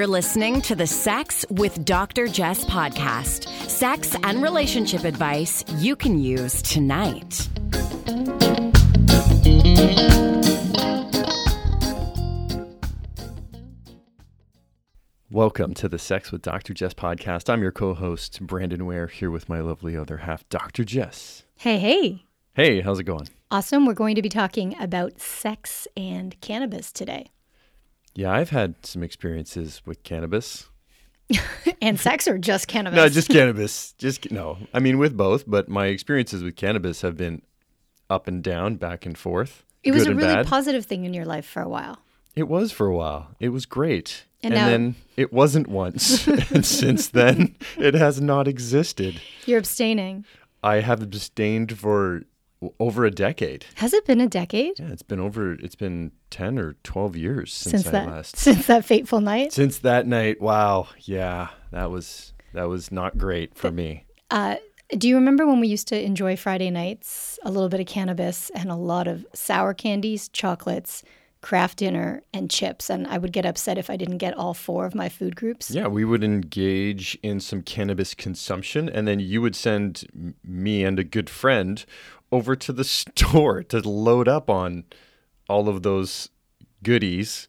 You're listening to the Sex with Dr. Jess podcast. Sex and relationship advice you can use tonight. Welcome to the Sex with Dr. Jess podcast. I'm your co host, Brandon Ware, here with my lovely other half, Dr. Jess. Hey, hey. Hey, how's it going? Awesome. We're going to be talking about sex and cannabis today. Yeah, I've had some experiences with cannabis. and sex or just cannabis? No, just cannabis. Just no. I mean, with both, but my experiences with cannabis have been up and down, back and forth. It was a really bad. positive thing in your life for a while. It was for a while. It was great. And And, now- then it wasn't once. and since then, it has not existed. You're abstaining. I have abstained for over a decade. Has it been a decade Yeah, it's been over. It's been ten or twelve years since, since that last. since that fateful night? Since that night, wow, yeah, that was that was not great for me. Uh, do you remember when we used to enjoy Friday nights, a little bit of cannabis and a lot of sour candies, chocolates, Kraft Dinner, and chips? And I would get upset if I didn't get all four of my food groups. Yeah, we would engage in some cannabis consumption, and then you would send me and a good friend over to the store to load up on all of those goodies.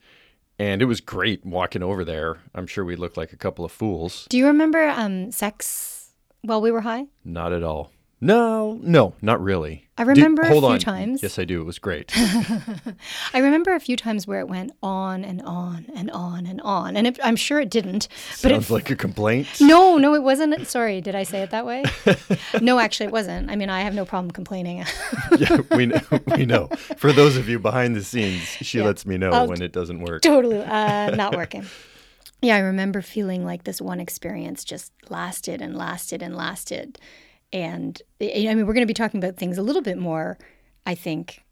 And it was great walking over there. I'm sure we looked like a couple of fools. Do you remember um, sex while we were high? Not at all. No, no, not really. I remember a hold few on. times. Yes, I do. It was great. I remember a few times where it went on and on and on and on, and it, I'm sure it didn't. But it, Sounds like a complaint. no, no, it wasn't. Sorry, did I say it that way? no, actually, it wasn't. I mean, I have no problem complaining. yeah, we know. We know. For those of you behind the scenes, she Yeah. lets me know I'll- when it doesn't work. totally uh, not working. Yeah, I remember feeling like this one experience just lasted and lasted and lasted. And I I mean, we're going to be talking about things a little bit more, I think,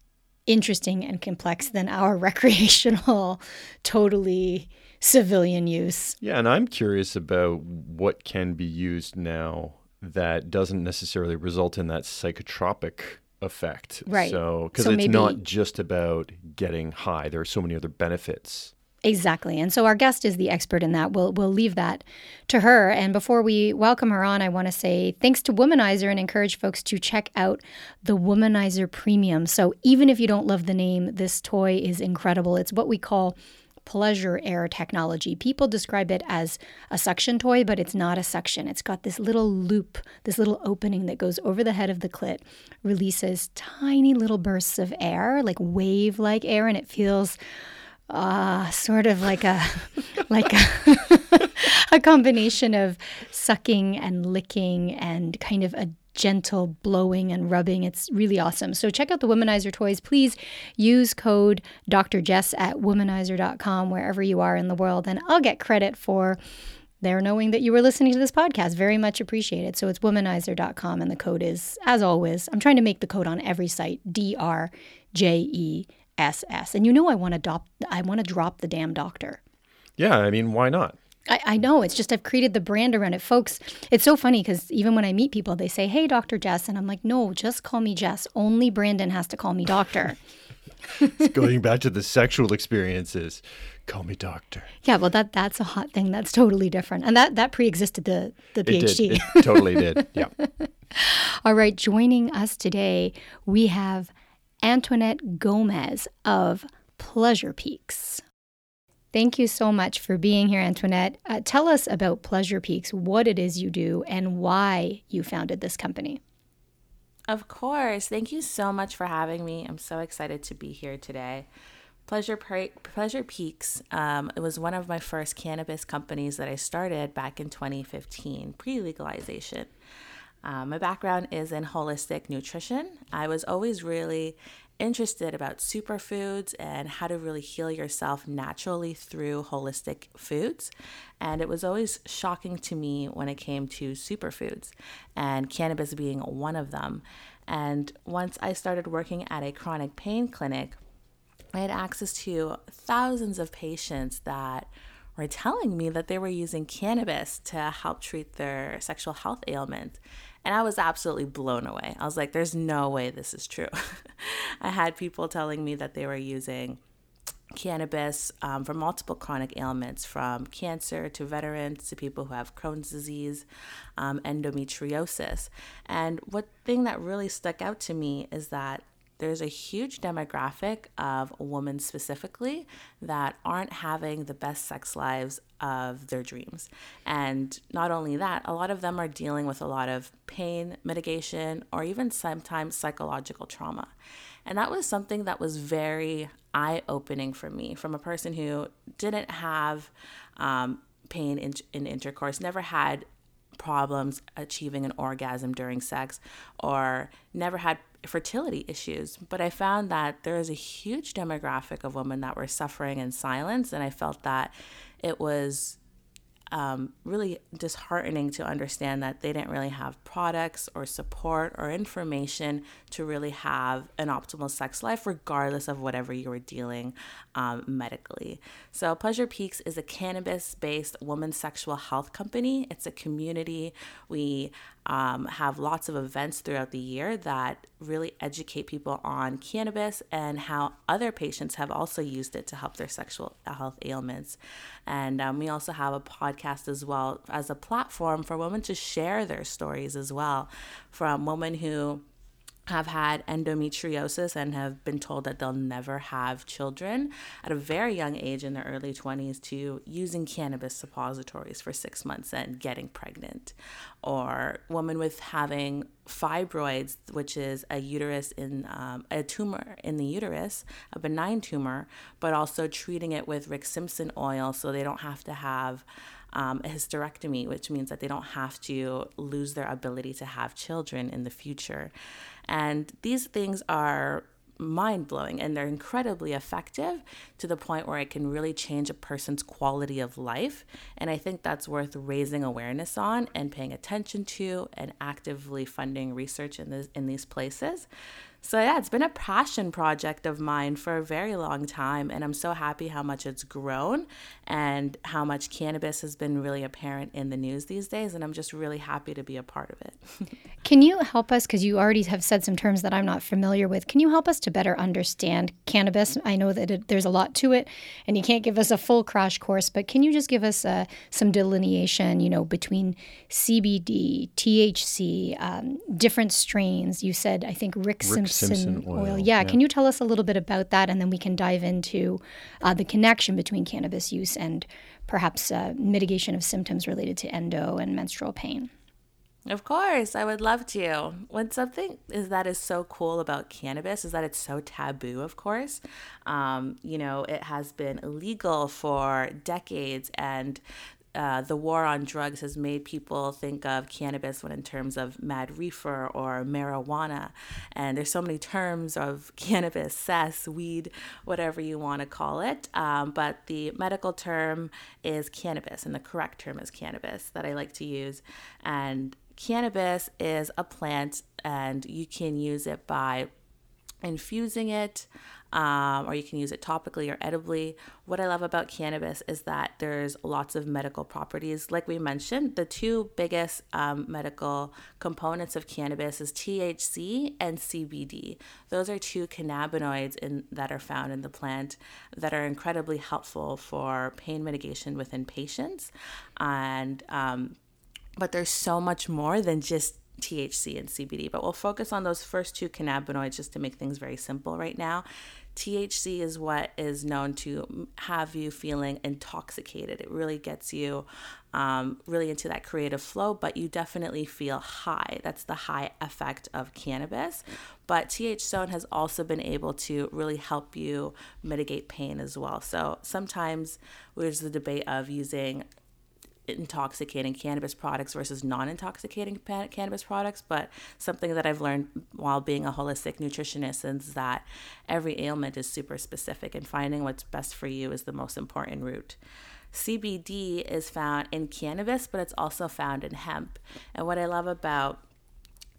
interesting and complex than our recreational, totally civilian use. Yeah, and I'm curious about what can be used now that doesn't necessarily result in that psychotropic effect. Right. So, because So it's maybe- not just about getting high. There are so many other benefits. Exactly. And so our guest is the expert in that. We'll we'll leave that to her. And before we welcome her on, I want to say thanks to Womanizer and encourage folks to check out the Womanizer Premium. So even if you don't love the name, this toy is incredible. It's what we call pleasure air technology. People describe it as a suction toy, but it's not a suction. It's got this little loop, this little opening that goes over the head of the clit, releases tiny little bursts of air, like wave like air, and it feels uh, sort of like a like a, a combination of sucking and licking and kind of a gentle blowing and rubbing. It's really awesome. So check out the Womanizer toys. Please use code Dr. Jess at womanizer.com wherever you are in the world, and I'll get credit for their knowing that you were listening to this podcast. Very much appreciated. So it's womanizer.com, and the code is, as always, I'm trying to make the code on every site D R J E S S. And you know, I want to drop, I want to drop the damn doctor. Yeah, I mean, why not? I, I know. It's just I've created the brand around it. Folks, it's so funny because even when I meet people, they say, Hey, Dr. Jess. And I'm like, No, just call me Jess. Only Brandon has to call me doctor. It's going back to the sexual experiences, call me doctor. yeah, well, that that's a hot thing. That's totally different. And that, that pre existed the, the It PhD. did. It totally did. Yeah. All right, joining us today, we have Antoinette Gomez of Pleasure Peaks. Thank you so much for being here, Antoinette. Uh, tell us about Pleasure Peaks, what it is you do, and why you founded this company. Of course. Thank you so much for having me. I'm so excited to be here today. Pleasure Pre- Pleasure Peaks. Um, it was one of my first cannabis companies that I started back in 2015, pre-legalization. Um, my background is in holistic nutrition. I was always really interested about superfoods and how to really heal yourself naturally through holistic foods. And it was always shocking to me when it came to superfoods and cannabis being one of them. And once I started working at a chronic pain clinic, I had access to thousands of patients that were telling me that they were using cannabis to help treat their sexual health ailment. And I was absolutely blown away. I was like, there's no way this is true. I had people telling me that they were using cannabis um, for multiple chronic ailments, from cancer to veterans to people who have Crohn's disease, um, endometriosis. And what thing that really stuck out to me is that there's a huge demographic of women specifically that aren't having the best sex lives of their dreams. And not only that, a lot of them are dealing with a lot of pain mitigation or even sometimes psychological trauma. And that was something that was very eye opening for me from a person who didn't have um, pain in, in intercourse, never had problems achieving an orgasm during sex, or never had fertility issues. But I found that there is a huge demographic of women that were suffering in silence, and I felt that it was um, really disheartening to understand that they didn't really have products or support or information to really have an optimal sex life, regardless of whatever you were dealing um, medically. So, Pleasure Peaks is a cannabis based women's sexual health company. It's a community. We um, have lots of events throughout the year that really educate people on cannabis and how other patients have also used it to help their sexual health ailments. And um, we also have a podcast as well as a platform for women to share their stories as well from women who have had endometriosis and have been told that they'll never have children at a very young age in their early 20s to using cannabis suppositories for six months and getting pregnant or woman with having fibroids which is a uterus in um, a tumor in the uterus a benign tumor but also treating it with rick simpson oil so they don't have to have um, a hysterectomy, which means that they don't have to lose their ability to have children in the future. And these things are mind blowing and they're incredibly effective to the point where it can really change a person's quality of life. And I think that's worth raising awareness on and paying attention to and actively funding research in, this, in these places. So, yeah, it's been a passion project of mine for a very long time. And I'm so happy how much it's grown and how much cannabis has been really apparent in the news these days. And I'm just really happy to be a part of it. Can you help us? Because you already have said some terms that I'm not familiar with. Can you help us to better understand cannabis? I know that it, there's a lot to it and you can't give us a full crash course, but can you just give us uh, some delineation, you know, between CBD, THC, um, different strains? You said, I think Rick, Rick Simpson, oil. oil. Yeah. yeah. Can you tell us a little bit about that? And then we can dive into uh, the connection between cannabis use and perhaps uh, mitigation of symptoms related to endo and menstrual pain. Of course, I would love to. When something is that is so cool about cannabis is that it's so taboo, of course. Um, you know, it has been illegal for decades, and uh, the war on drugs has made people think of cannabis when in terms of mad reefer or marijuana. And there's so many terms of cannabis, cess, weed, whatever you want to call it. Um, but the medical term is cannabis, and the correct term is cannabis that I like to use. And cannabis is a plant, and you can use it by infusing it um, or you can use it topically or edibly. What I love about cannabis is that there's lots of medical properties. Like we mentioned, the two biggest um, medical components of cannabis is THC and CBD. Those are two cannabinoids in, that are found in the plant that are incredibly helpful for pain mitigation within patients. And um, but there's so much more than just THC and CBD, but we'll focus on those first two cannabinoids just to make things very simple right now. THC is what is known to have you feeling intoxicated. It really gets you um, really into that creative flow, but you definitely feel high. That's the high effect of cannabis. But THC has also been able to really help you mitigate pain as well. So sometimes there's the debate of using intoxicating cannabis products versus non-intoxicating cannabis products but something that i've learned while being a holistic nutritionist is that every ailment is super specific and finding what's best for you is the most important route. Cbd is found in cannabis but it's also found in hemp. And what i love about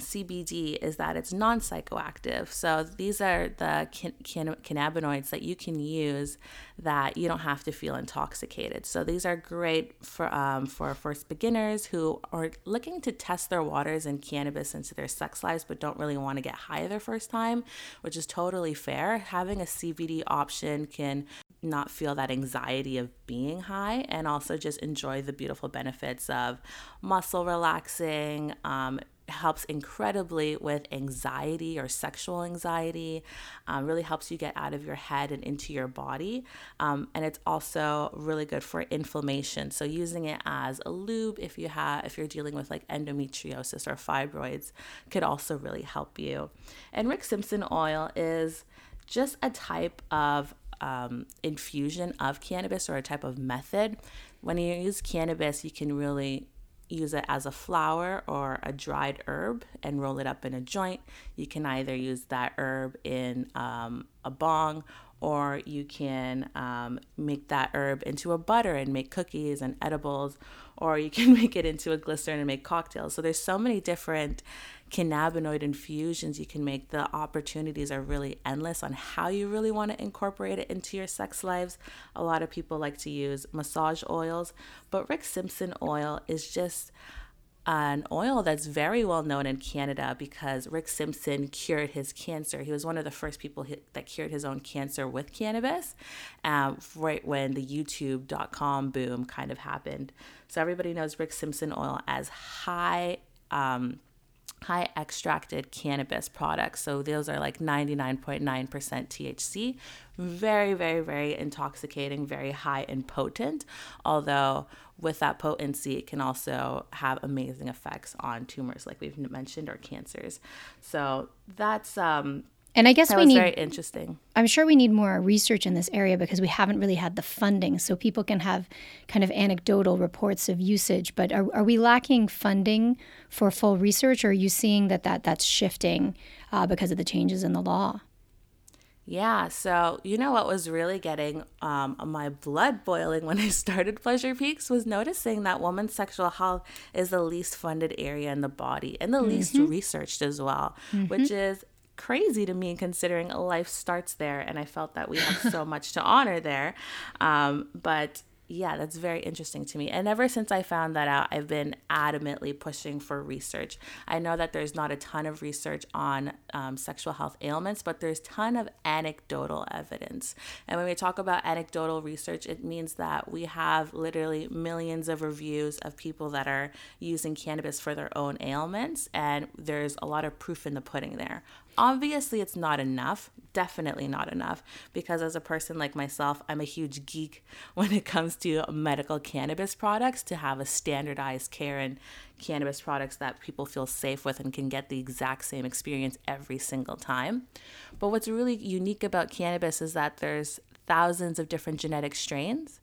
CBD is that it's non psychoactive. So these are the can- can- cannabinoids that you can use that you don't have to feel intoxicated. So these are great for um, for first beginners who are looking to test their waters in cannabis into their sex lives, but don't really want to get high their first time, which is totally fair. Having a CBD option can not feel that anxiety of being high and also just enjoy the beautiful benefits of muscle relaxing, um, helps incredibly with anxiety or sexual anxiety. Um, really helps you get out of your head and into your body. Um, and it's also really good for inflammation. So using it as a lube if you have if you're dealing with like endometriosis or fibroids could also really help you. And Rick Simpson oil is just a type of um, infusion of cannabis or a type of method. When you use cannabis, you can really use it as a flower or a dried herb and roll it up in a joint. You can either use that herb in um, a bong or you can um, make that herb into a butter and make cookies and edibles, or you can make it into a glycerin and make cocktails. So there's so many different cannabinoid infusions you can make. The opportunities are really endless on how you really want to incorporate it into your sex lives. A lot of people like to use massage oils, but Rick Simpson oil is just an oil that's very well known in Canada because Rick Simpson cured his cancer. He was one of the first people that cured his own cancer with cannabis, um, right when the YouTube.com boom kind of happened. So everybody knows Rick Simpson oil as high. Um, high extracted cannabis products. So those are like 99.9% THC. Very, very, very intoxicating, very high and potent. Although with that potency, it can also have amazing effects on tumors, like we've mentioned, or cancers. So that's um, and I guess that we was need very interesting. I'm sure we need more research in this area because we haven't really had the funding, so people can have kind of anecdotal reports of usage. But are, are we lacking funding for full research, or are you seeing that, that that's shifting uh, because of the changes in the law? Yeah, so you know what was really getting um, my blood boiling when I started Pleasure Peaks was noticing that women's sexual health is the least funded area in the body and the mm-hmm. least researched as well, mm-hmm. which is crazy to me considering life starts there and i felt that we have so much to honor there um, but yeah, that's very interesting to me. And ever since I found that out, I've been adamantly pushing for research. I know that there's not a ton of research on um, sexual health ailments, but there's ton of anecdotal evidence. And when we talk about anecdotal research, it means that we have literally millions of reviews of people that are using cannabis for their own ailments, and there's a lot of proof in the pudding there. Obviously, it's not enough, definitely not enough, because as a person like myself, I'm a huge geek when it comes to medical cannabis products to have a standardized care in cannabis products that people feel safe with and can get the exact same experience every single time. But what's really unique about cannabis is that there's thousands of different genetic strains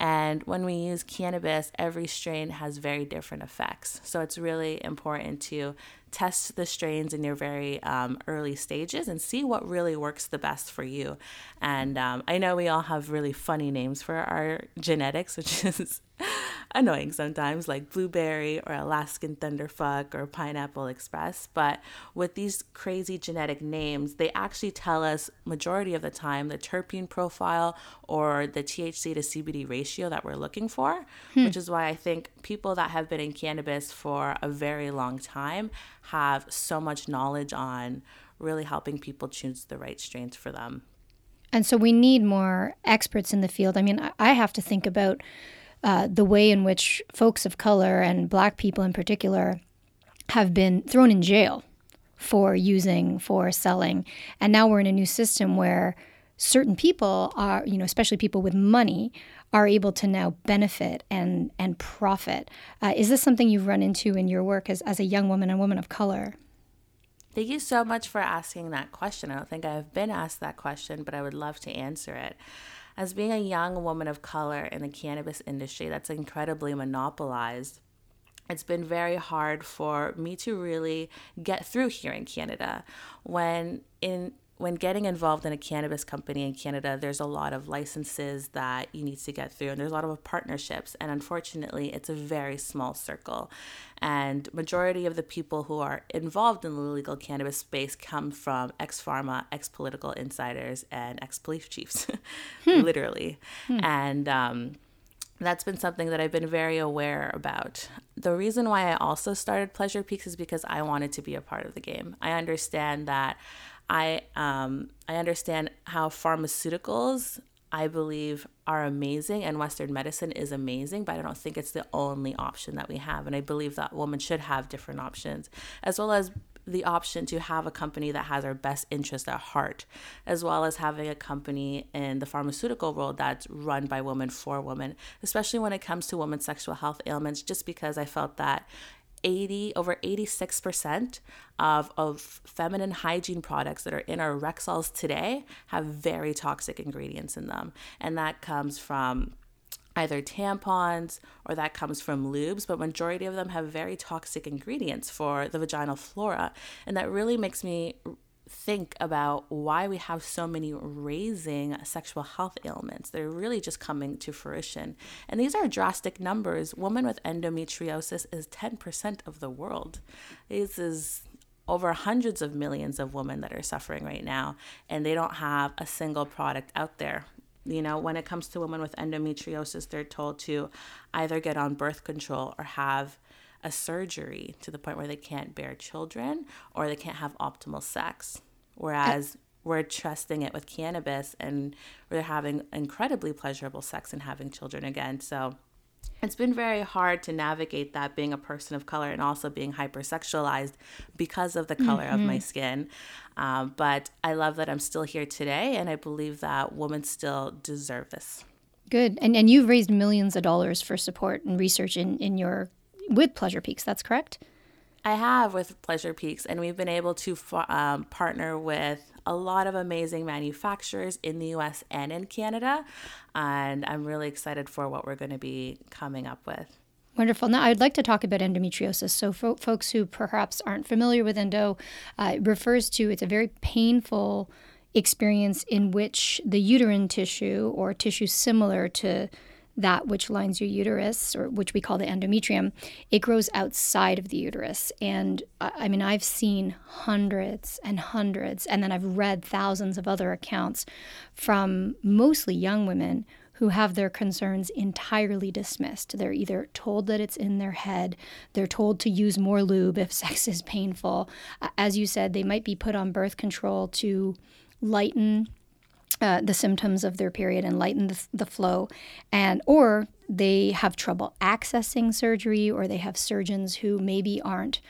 and when we use cannabis, every strain has very different effects. So it's really important to test the strains in your very um, early stages and see what really works the best for you. And um, I know we all have really funny names for our genetics, which is annoying sometimes, like blueberry or Alaskan thunderfuck or pineapple express. But with these crazy genetic names, they actually tell us majority of the time the terpene profile or the THC to CBD ratio that we're looking for, hmm. which is why I think people that have been in cannabis for a very long time have so much knowledge on really helping people choose the right strains for them. And so we need more experts in the field. I mean, I have to think about uh, the way in which folks of color and black people in particular have been thrown in jail for using, for selling. And now we're in a new system where certain people are, you know, especially people with money, are able to now benefit and and profit. Uh, is this something you've run into in your work as, as a young woman and woman of color? Thank you so much for asking that question. I don't think I've been asked that question, but I would love to answer it as being a young woman of color in the cannabis industry that's incredibly monopolized, it's been very hard for me to really get through here in Canada. When in when getting involved in a cannabis company in Canada, there's a lot of licenses that you need to get through, and there's a lot of partnerships. And unfortunately, it's a very small circle. And majority of the people who are involved in the legal cannabis space come from ex pharma, ex political insiders, and ex police chiefs, hmm. literally. Hmm. And um, that's been something that I've been very aware about. The reason why I also started Pleasure Peaks is because I wanted to be a part of the game. I understand that I um, I understand how pharmaceuticals I believe are amazing and Western medicine is amazing, but I don't think it's the only option that we have. And I believe that women should have different options, as well as the option to have a company that has our best interest at heart, as well as having a company in the pharmaceutical world that's run by women for women, especially when it comes to women's sexual health ailments, just because I felt that 80 over 86% of, of feminine hygiene products that are in our Rexalls today have very toxic ingredients in them. And that comes from either tampons or that comes from lubes but majority of them have very toxic ingredients for the vaginal flora. And that really makes me think about why we have so many raising sexual health ailments. They're really just coming to fruition. And these are drastic numbers. Women with endometriosis is 10% of the world. This is over hundreds of millions of women that are suffering right now, and they don't have a single product out there. You know, when it comes to women with endometriosis, they're told to either get on birth control or have a surgery to the point where they can't bear children or they can't have optimal sex. Whereas we're trusting it with cannabis and we're having incredibly pleasurable sex and having children again. So it's been very hard to navigate that being a person of color and also being hypersexualized because of the color mm-hmm. of my mm-hmm. skin. Um, but I love that I'm still here today, and I believe that women still deserve this. Good. And, and you've raised millions of dollars for support and research in, in your with Pleasure Peaks. That's correct. I have with Pleasure Peaks, and we've been able to um, partner with a lot of amazing manufacturers in the US and in Canada. And I'm really excited for what we're going to be coming up with. Wonderful. Now, I'd like to talk about endometriosis. So, for folks who perhaps aren't familiar with endo, uh, it refers to it's a very painful experience in which the uterine tissue or tissue similar to that which lines your uterus, or which we call the endometrium, it grows outside of the uterus. And uh, I mean, I've seen hundreds and hundreds, and then I've read thousands of other accounts from mostly young women who have their concerns entirely dismissed. They're either told that it's in their head, they're told to use more lube if sex is painful. As you said, they might be put on birth control to lighten uh, the symptoms of their period and lighten the, the flow and or they have trouble accessing surgery or they have surgeons who maybe aren't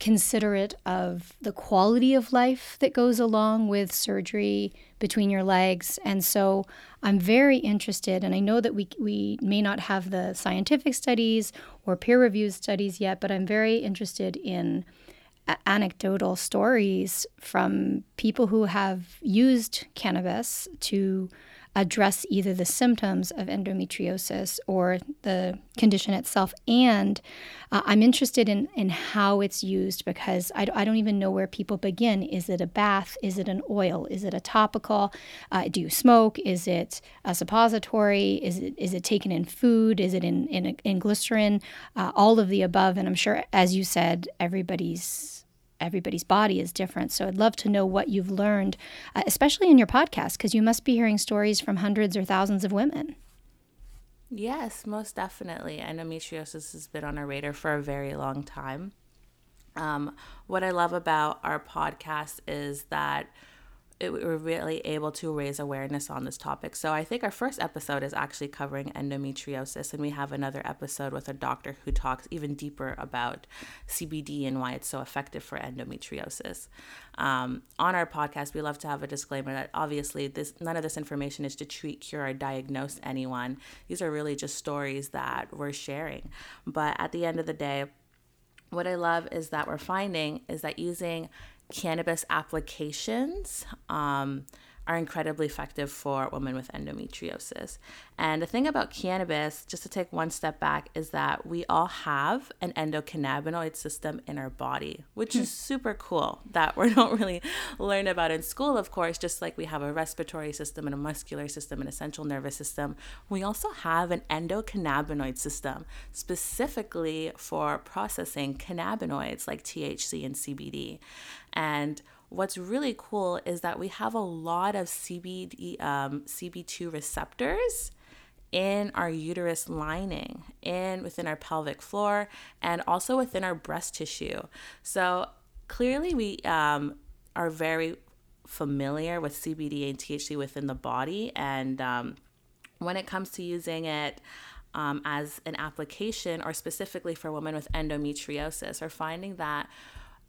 considerate of the quality of life that goes along with surgery between your legs. And so I'm very interested, and I know that we, we may not have the scientific studies or peer reviewed studies yet, but I'm very interested in anecdotal stories from people who have used cannabis to address either the symptoms of endometriosis or the condition itself. And uh, I'm interested in, in how it's used because I, I don't even know where people begin. Is it a bath? Is it an oil? Is it a topical? Uh, do you smoke? Is it a suppository? Is it, is it taken in food? Is it in, in, in glycerin? Uh, all of the above. And I'm sure, as you said, everybody's everybody's body is different. So I'd love to know what you've learned, uh, especially in your podcast, because you must be hearing stories from hundreds or thousands of women. Yes, most definitely. Endometriosis has been on our radar for a very long time. Um, what I love about our podcast is that we were really able to raise awareness on this topic. So I think our first episode is actually covering endometriosis, and we have another episode with a doctor who talks even deeper about CBD and why it's so effective for endometriosis. Um, on our podcast, we love to have a disclaimer that obviously this none of this information is to treat, cure, or diagnose anyone. These are really just stories that we're sharing. But at the end of the day, what I love is that we're finding is that using cannabis applications um, are incredibly effective for women with endometriosis. And the thing about cannabis, just to take one step back, is that we all have an endocannabinoid system in our body, which is hmm. super cool that we don't really learn about in school, of course, just like we have a respiratory system and a muscular system and a central nervous system. We also have an endocannabinoid system specifically for processing cannabinoids like THC and CBD. And what's really cool is that we have a lot of CBD, um, CB2 receptors in our uterus lining, in within our pelvic floor, and also within our breast tissue. So clearly, we um, are very familiar with CBD and THC within the body. And um, when it comes to using it, um, as an application or specifically for women with endometriosis, are finding that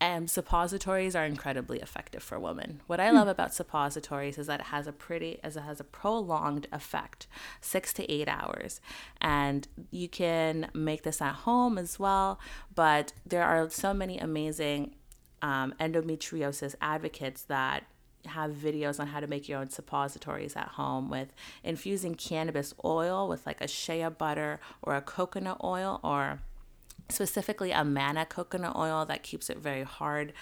um, suppositories are incredibly effective for women. What I love about suppositories is that it has a pretty, as it has a prolonged effect, six to eight hours, and you can make this at home as well. But there are so many amazing um, endometriosis advocates that have videos on how to make your own suppositories at home with infusing cannabis oil with like a shea butter or a coconut oil or specifically a manna coconut oil that keeps it very hard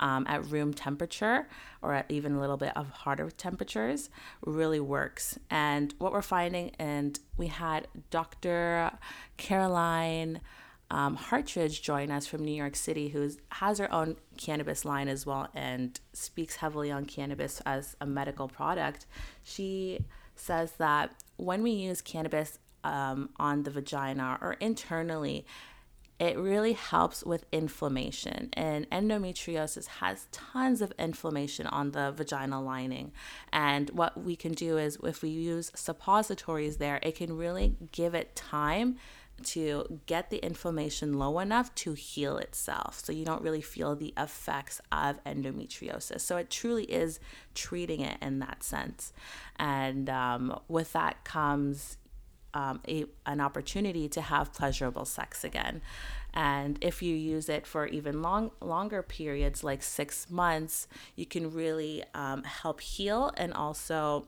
um, at room temperature or at even a little bit of harder temperatures really works. And what we're finding, and we had Dr. Caroline um, Hartridge join us from New York City, who has her own cannabis line as well and speaks heavily on cannabis as a medical product. She says that when we use cannabis um, on the vagina or internally, it really helps with inflammation. And endometriosis has tons of inflammation on the vaginal lining. And what we can do is, if we use suppositories there, it can really give it time to get the inflammation low enough to heal itself so you don't really feel the effects of endometriosis. So it truly is treating it in that sense. And um, with that comes um, a, an opportunity to have pleasurable sex again. And if you use it for even long, longer periods, like six months, you can really um, help heal and also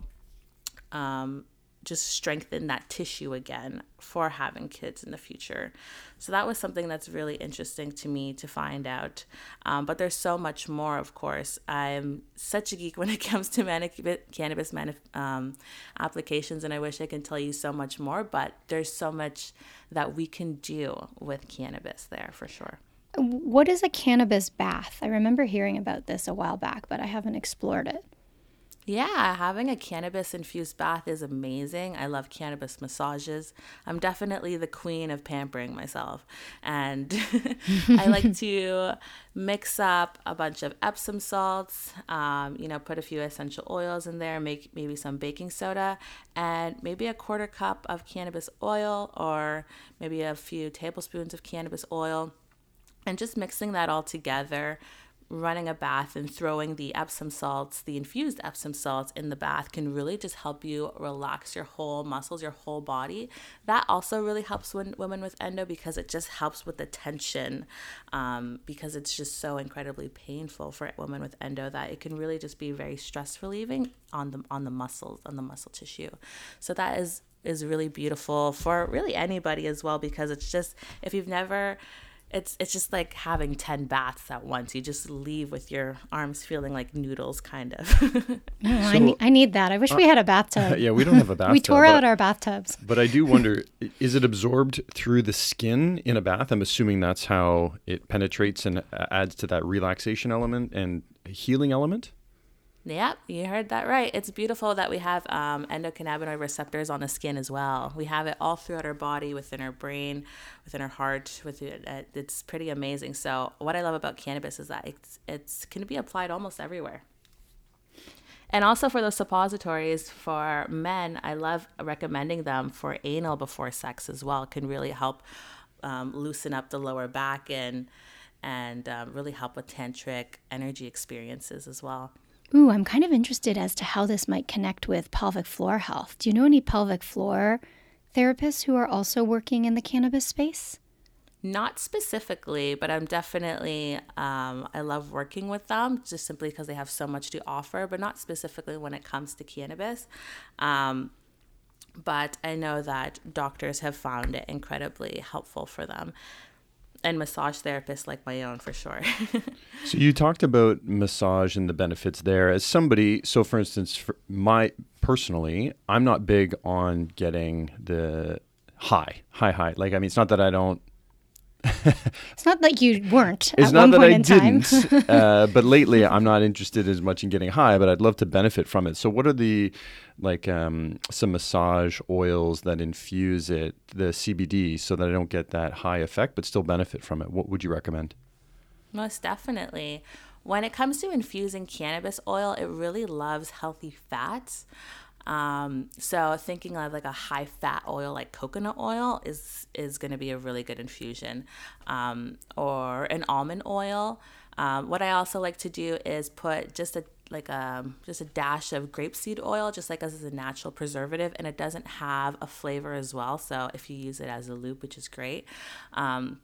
um, just strengthen that tissue again for having kids in the future. So that was something that's really interesting to me to find out. Um, but there's so much more, of course. I'm such a geek when it comes to mani- cannabis um, applications, and I wish I could tell you so much more, but there's so much that we can do with cannabis there for sure. What is a cannabis bath? I remember hearing about this a while back, but I haven't explored it. Yeah, having a cannabis infused bath is amazing. I love cannabis massages. I'm definitely the queen of pampering myself. And I like to mix up a bunch of Epsom salts, um, you know, put a few essential oils in there, make maybe some baking soda, and maybe a quarter cup of cannabis oil or maybe a few tablespoons of cannabis oil. And just mixing that all together running a bath and throwing the Epsom salts, the infused Epsom salts in the bath can really just help you relax your whole muscles, your whole body. That also really helps when, women with endo because it just helps with the tension um, because it's just so incredibly painful for women with endo that it can really just be very stress relieving on the on the muscles, on the muscle tissue. So that is is really beautiful for really anybody as well because it's just if you've never it's it's just like having 10 baths at once. You just leave with your arms feeling like noodles kind of. So, I, need, I need that. I wish uh, we had a bathtub. Yeah we don't have a bathtub we tore out our bathtubs. but i do wonder is it absorbed through the skin in a bath? I'm assuming that's how it penetrates and adds to that relaxation element and healing element Yep, you heard that right. It's beautiful that we have um, endocannabinoid receptors on the skin as well. We have it all throughout our body, within our brain, within our heart. With it, it's pretty amazing. So, what I love about cannabis is that it's it's can be applied almost everywhere. And also for those suppositories for men, I love recommending them for anal before sex as well. It can really help um, loosen up the lower back and and um, really help with tantric energy experiences as well. Ooh, I'm kind of interested as to how this might connect with pelvic floor health. Do you know any pelvic floor therapists who are also working in the cannabis space? Not specifically, but I'm definitely, um, I love working with them just simply because they have so much to offer, but not specifically when it comes to cannabis. Um, but I know that doctors have found it incredibly helpful for them and massage therapists like my own for sure. so you talked about massage and the benefits there. As somebody, so for instance, for my personally, I'm not big on getting the high, high, high. Like I mean, it's not that I don't it's not like you weren't. It's not that I didn't. uh, but lately, I'm not interested as much in getting high, but I'd love to benefit from it. So, what are the like um, some massage oils that infuse it, the CBD, so that I don't get that high effect, but still benefit from it? What would you recommend? Most definitely. when it comes to infusing cannabis oil, it really loves healthy fats. Um, so thinking of like a high fat oil like coconut oil is is going to be a really good infusion, um, or an almond oil. Um, what I also like to do is put just a like a um, just a dash of grapeseed oil, just like as a natural preservative, and it doesn't have a flavor as well. So if you use it as a lube, which is great. Um,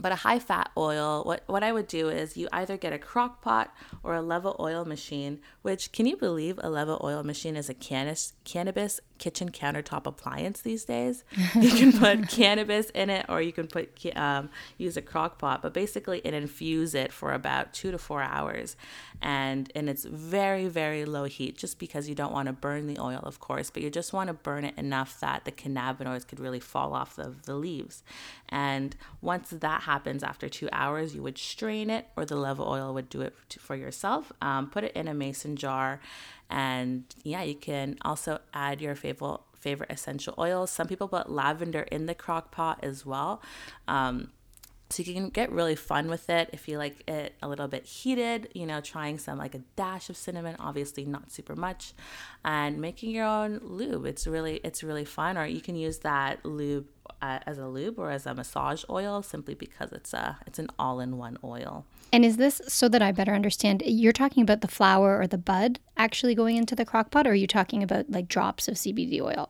but a high fat oil, what, what I would do is you either get a crock pot or a Levo oil machine, which can you believe a Levo oil machine is a cannabis, cannabis kitchen countertop appliance these days. You can put cannabis in it, or you can put um, use a crock pot. But basically, it infuse it for about two to four hours, and and it's very very low heat, just because you don't want to burn the oil, of course, but you just want to burn it enough that the cannabinoids could really fall off of the leaves. And once that happens, after two hours, you would strain it, or the Levo oil would do it for yourself. Um, put it in a mason jar and yeah, you can also add your favorite favorite essential oils. Some people put lavender in the crock pot as well. Um, so you can get really fun with it if you like it a little bit heated, you know, trying some like a dash of cinnamon, obviously not super much, and making your own lube. It's really it's really fun or you can use that lube uh, as a lube or as a massage oil simply because it's a it's an all-in-one oil. And is this so that I better understand? You're talking about the flower or the bud actually going into the crock pot, or are you talking about like drops of CBD oil?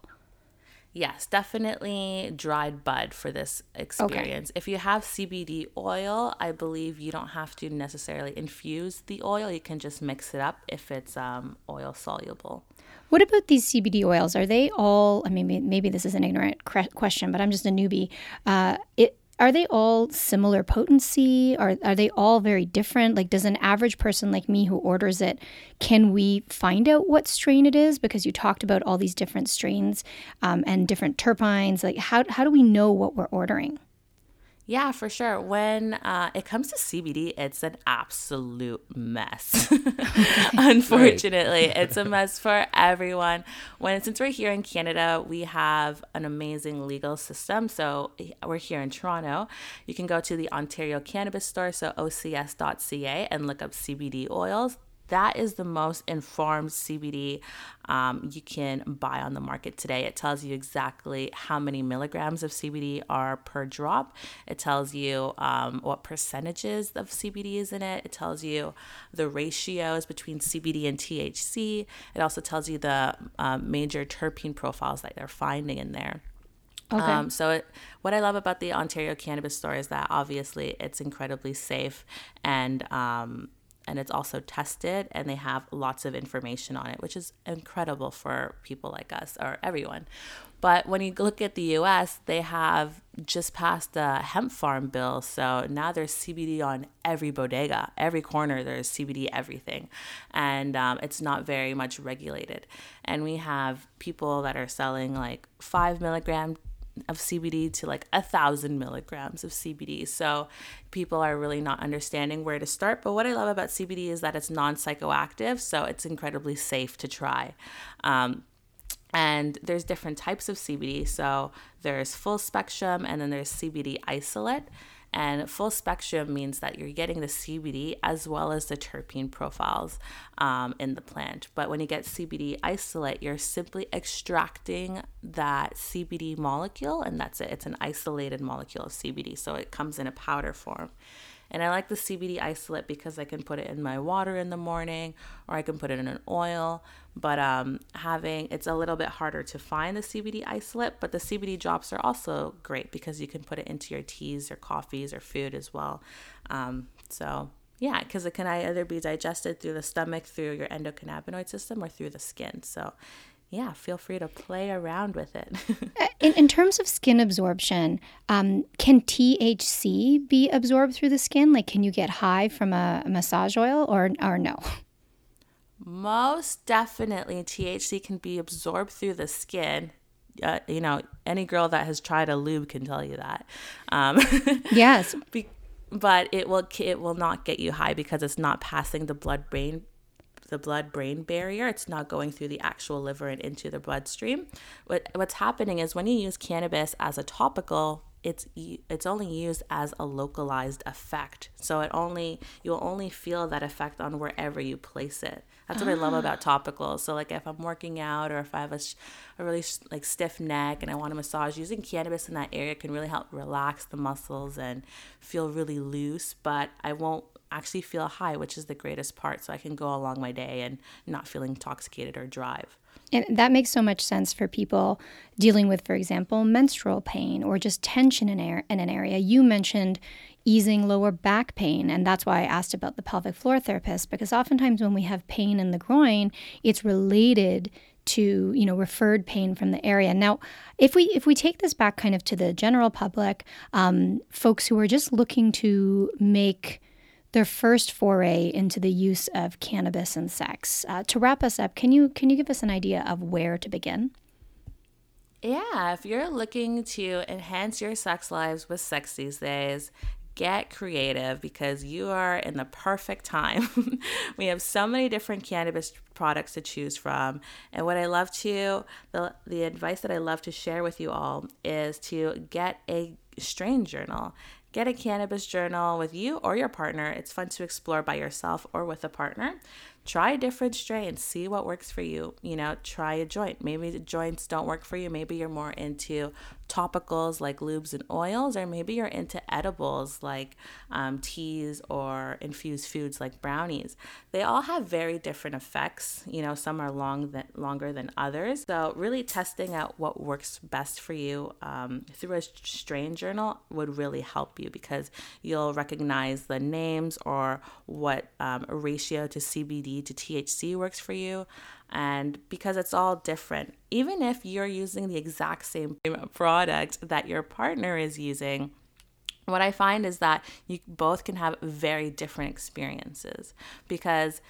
Yes, definitely dried bud for this experience. Okay. If you have CBD oil, I believe you don't have to necessarily infuse the oil. You can just mix it up if it's um, oil soluble. What about these CBD oils? Are they all? I mean, maybe this is an ignorant question, but I'm just a newbie. Uh, it are they all similar potency? Are are they all very different? Like, does an average person like me who orders it, can we find out what strain it is? Because you talked about all these different strains um, and different terpenes. Like, how how do we know what we're ordering? Yeah, for sure. When uh, it comes to CBD, it's an absolute mess. Unfortunately, it's a mess for everyone. When since we're here in Canada, we have an amazing legal system. So we're here in Toronto. You can go to the Ontario Cannabis Store, so ocs.ca, and look up CBD oils that is the most informed CBD um, you can buy on the market today. It tells you exactly how many milligrams of CBD are per drop. It tells you um, what percentages of CBD is in it. It tells you the ratios between CBD and THC. It also tells you the um, major terpene profiles that they're finding in there. Okay. Um, so, it, what I love about the Ontario Cannabis Store is that obviously it's incredibly safe and um, and it's also tested and they have lots of information on it which is incredible for people like us or everyone. But when you look at the US they have just passed the hemp farm bill so now there's CBD on every bodega every corner there's CBD everything. And um, it's not very much regulated. And we have people that are selling like five milligram of CBD to like a thousand milligrams of CBD. So people are really not understanding where to start. But what I love about CBD is that it's non psychoactive, so it's incredibly safe to try. Um, and there's different types of CBD. So there's full spectrum, and then there's CBD isolate. And full spectrum means that you're getting the CBD as well as the terpene profiles um, in the plant. But when you get CBD isolate, you're simply extracting that CBD molecule, and that's it. It's an isolated molecule of CBD, so it comes in a powder form. And I like the CBD isolate because I can put it in my water in the morning or I can put it in an oil. But um, having it's a little bit harder to find the CBD isolate, but the CBD drops are also great because you can put it into your teas or coffees or food as well. Um, so yeah, because it can either be digested through the stomach, through your endocannabinoid system, or through the skin. So yeah, feel free to play around with it. Uh, in, in, terms of skin absorption, um, can THC be absorbed through the skin? Like, can you get high from a, a massage oil or, or no? Most definitely, THC can be absorbed through the skin. Uh, you know, any girl that has tried a lube can tell you that. Um, yes. Be- but it will it will not get you high because it's not passing the blood brain the blood brain barrier. It's not going through the actual liver and into the bloodstream. What, what's happening is when you use cannabis as a topical it's it's only used as a localized effect. So it only you'll only feel that effect on wherever you place it. That's what ah. I love about ah. topicals. So like if I'm working out or if I have a, a really like stiff neck and I want to massage, using cannabis in that area can really help relax the muscles and feel really loose. But I won't actually feel high, which is the greatest part. So I can go along my day and not feel intoxicated or drive. And that makes so much sense for people dealing with, for example, menstrual pain or just tension in, air, in an area. You mentioned easing lower back pain, and that's why I asked about the pelvic floor therapist, because oftentimes when we have pain in the groin, it's related to you know referred pain from the area now if we if we take this back kind of to the general public um, folks who are just looking to make their first foray into the use of cannabis and sex. Uh, to wrap us up, can you can you give us an idea of where to begin? Yeah, if you're looking to enhance your sex lives with sex these days, get creative because you are in the perfect time. we have so many different cannabis products to choose from. And what I love to, the, the advice that I love to share with you all is to get a strain journal. Get a cannabis journal with you or your partner. It's fun to explore by yourself or with a partner. Try a different strains see what works for you. You know try a joint. Maybe the joints don't work for you. Maybe you're more into topicals like lubes and oils or maybe you're into edibles like um, teas or infused foods like brownies they all have very different effects you know some are long than, longer than others so really testing out what works best for you um, through a strain journal would really help you because you'll recognize the names or what um, ratio to cbd to THC works for you. And because it's all different, even if you're using the exact same product that your partner is using, what I find is that you both can have very different experiences because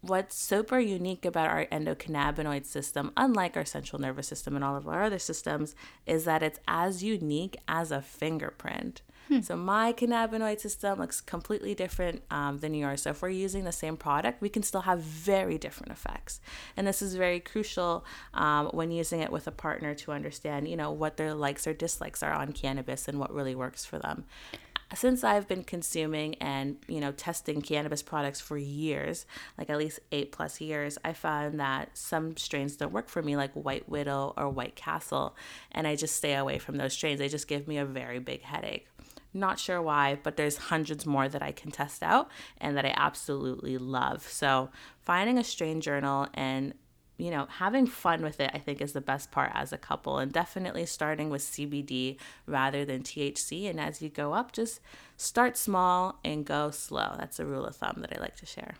what's super unique about our endocannabinoid system, unlike our central nervous system and all of our other systems, is that it's as unique as a fingerprint. Hmm. So my cannabinoid system looks completely different um, than yours. So if we're using the same product, we can still have very different effects. And this is very crucial um, when using it with a partner to understand, you know, what their likes or dislikes are on cannabis and what really works for them since I've been consuming and you know testing cannabis products for years, like at least eight plus years, I found that some strains don't work for me, like White Widow or White Castle, and I just stay away from those strains. They just give me a very big headache. Not sure why, but there's hundreds more that I can test out and that I absolutely love. So, finding a strain journal and you know, having fun with it, I think, is the best part as a couple. And definitely starting with CBD rather than THC. And as you go up, just start small and go slow. That's a rule of thumb that I like to share.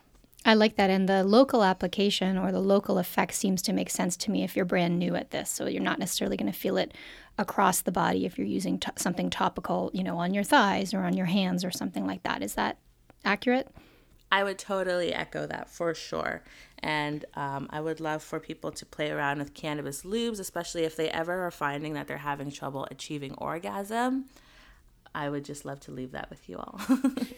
I like that. And the local application or the local effect seems to make sense to me if you're brand new at this. So you're not necessarily going to feel it across the body if you're using something topical, you know, on your thighs or on your hands or something like that. Is that accurate? I would totally echo that for sure. And um, I would love for people to play around with cannabis lubes, especially if they ever are finding that they're having trouble achieving orgasm. I would just love to leave that with you all.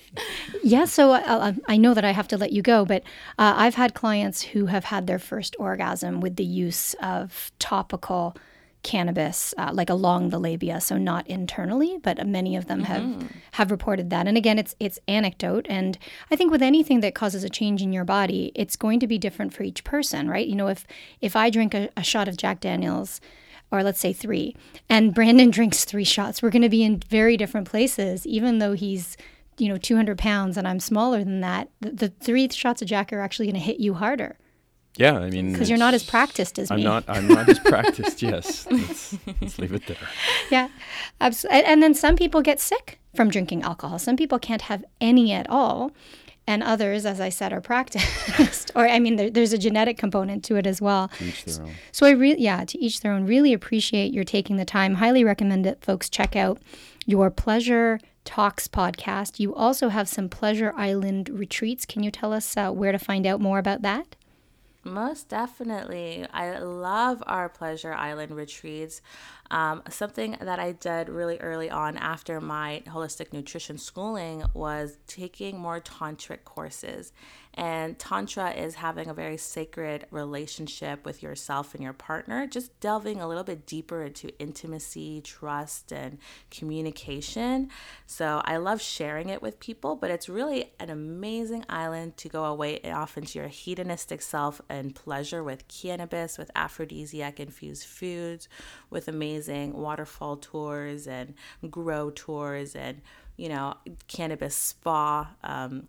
yeah, so uh, uh, I know that I have to let you go, but uh, I've had clients who have had their first orgasm with the use of topical cannabis, uh, like along the labia, so not internally, but many of them mm-hmm. have have reported that. And again, it's it's anecdote, and I think with anything that causes a change in your body, it's going to be different for each person, right? You know, if if I drink a, a shot of Jack Daniels or let's say three, and Brandon drinks three shots, we're going to be in very different places, even though he's, you know, 200 pounds and I'm smaller than that. The, the three shots of Jack are actually going to hit you harder. Yeah, I mean, because you're not as practiced as I'm me. not. I'm not as practiced. Yes, let's, let's leave it there. Yeah, absolutely. And then some people get sick from drinking alcohol. Some people can't have any at all, and others, as I said, are practiced. or I mean, there, there's a genetic component to it as well. To each their own. So I really, yeah, to each their own. Really appreciate your taking the time. Highly recommend that folks check out your Pleasure Talks podcast. You also have some Pleasure Island retreats. Can you tell us uh, where to find out more about that? Most definitely. I love our Pleasure Island retreats. Um, something that I did really early on after my holistic nutrition schooling was taking more tantric courses. And Tantra is having a very sacred relationship with yourself and your partner, just delving a little bit deeper into intimacy, trust, and communication. So I love sharing it with people, but it's really an amazing island to go away off into your hedonistic self and pleasure with cannabis, with aphrodisiac infused foods, with amazing waterfall tours and grow tours and you know cannabis spa um,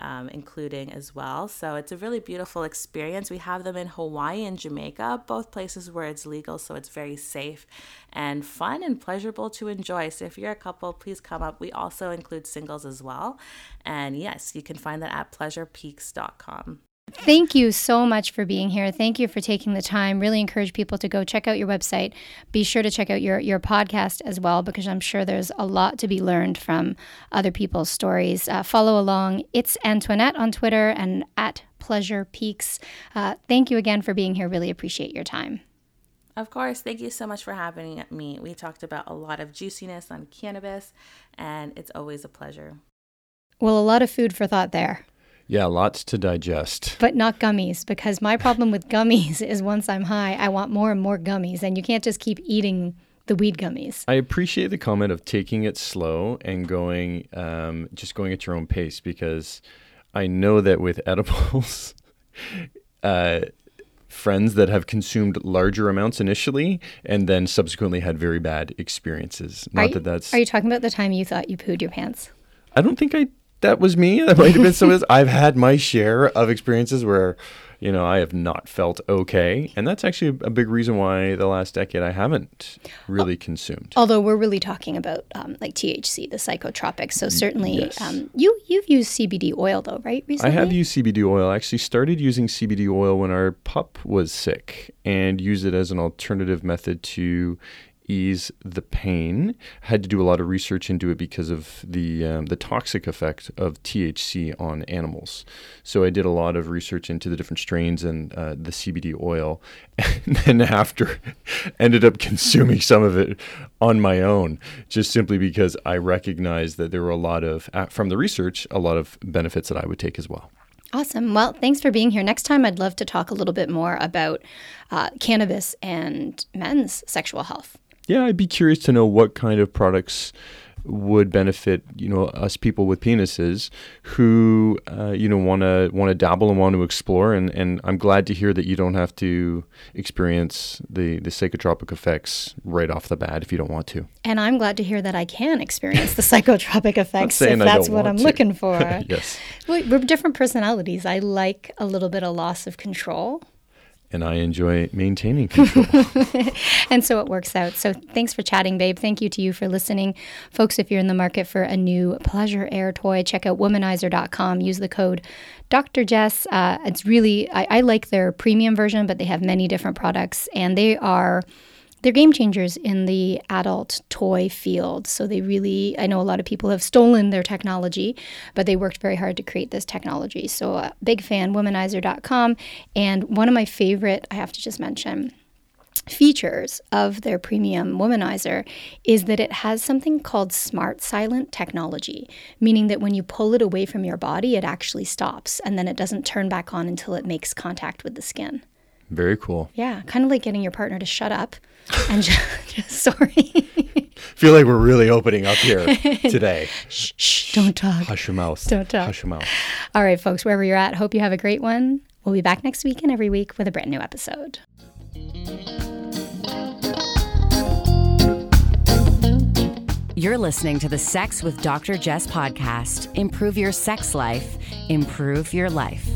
um, including as well. So it's a really beautiful experience. We have them in Hawaii and Jamaica, both places where it's legal, so it's very safe and fun and pleasurable to enjoy. So if you're a couple, please come up. We also include singles as well. And yes, you can find that at pleasurepeaks.com. Thank you so much for being here. Thank you for taking the time. Really encourage people to go check out your website. Be sure to check out your, your podcast as well, because I'm sure there's a lot to be learned from other people's stories. Uh, follow along. It's Antoinette on Twitter and at Pleasure Peaks. Uh, thank you again for being here. Really appreciate your time. Of course. Thank you so much for having me. We talked about a lot of juiciness on cannabis, and it's always a pleasure. Well, a lot of food for thought there. Yeah, lots to digest. But not gummies, because my problem with gummies is once I'm high, I want more and more gummies, and you can't just keep eating the weed gummies. I appreciate the comment of taking it slow and going, um, just going at your own pace, because I know that with edibles, uh, friends that have consumed larger amounts initially and then subsequently had very bad experiences. Not are that that's. Are you talking about the time you thought you pooed your pants? I don't think I that was me. That might have been some of this. I've had my share of experiences where, you know, I have not felt okay. And that's actually a big reason why the last decade I haven't really consumed. Although we're really talking about um, like THC, the psychotropics. So certainly yes. um, you, you've used CBD oil though, right? Recently? I have used CBD oil. I actually started using CBD oil when our pup was sick and used it as an alternative method to ease the pain. Had to do a lot of research into it because of the um, the toxic effect of THC on animals. So I did a lot of research into the different strains and uh, the CBD oil, and then after ended up consuming some of it on my own, just simply because I recognized that there were a lot of from the research a lot of benefits that I would take as well. Awesome. Well, thanks for being here. Next time, I'd love to talk a little bit more about uh, cannabis and men's sexual health. Yeah, I'd be curious to know what kind of products would benefit you know us people with penises who uh, you know want to want to dabble and want to explore and and I'm glad to hear that you don't have to experience the the psychotropic effects right off the bat if you don't want to. And I'm glad to hear that I can experience the psychotropic effects if that's what I'm to. looking for. yes. We're different personalities. I like a little bit of loss of control and I enjoy maintaining control. and so it works out. So thanks for chatting, babe. Thank you to you for listening. Folks, if you're in the market for a new pleasure air toy, check out womanizer.com. Use the code Dr. Jess. Uh, it's really, I, I like their premium version, but they have many different products and they are they're game changers in the adult toy field. So they really, I know a lot of people have stolen their technology, but they worked very hard to create this technology. So, uh, big fan, womanizer.com. And one of my favorite, I have to just mention, features of their premium womanizer is that it has something called Smart Silence technology, meaning that when you pull it away from your body, it actually stops and then it doesn't turn back on until it makes contact with the skin. Very cool. Yeah, kind of like getting your partner to shut up and just, just sorry. Feel like we're really opening up here today. shh, shh, don't talk. Hush your mouth. Don't talk. Hush your mouth. All right, folks, wherever you're at, hope you have a great one. We'll be back next week and every week with a brand new episode. You're listening to the Sex with Dr. Jess podcast. Improve your sex life, improve your life.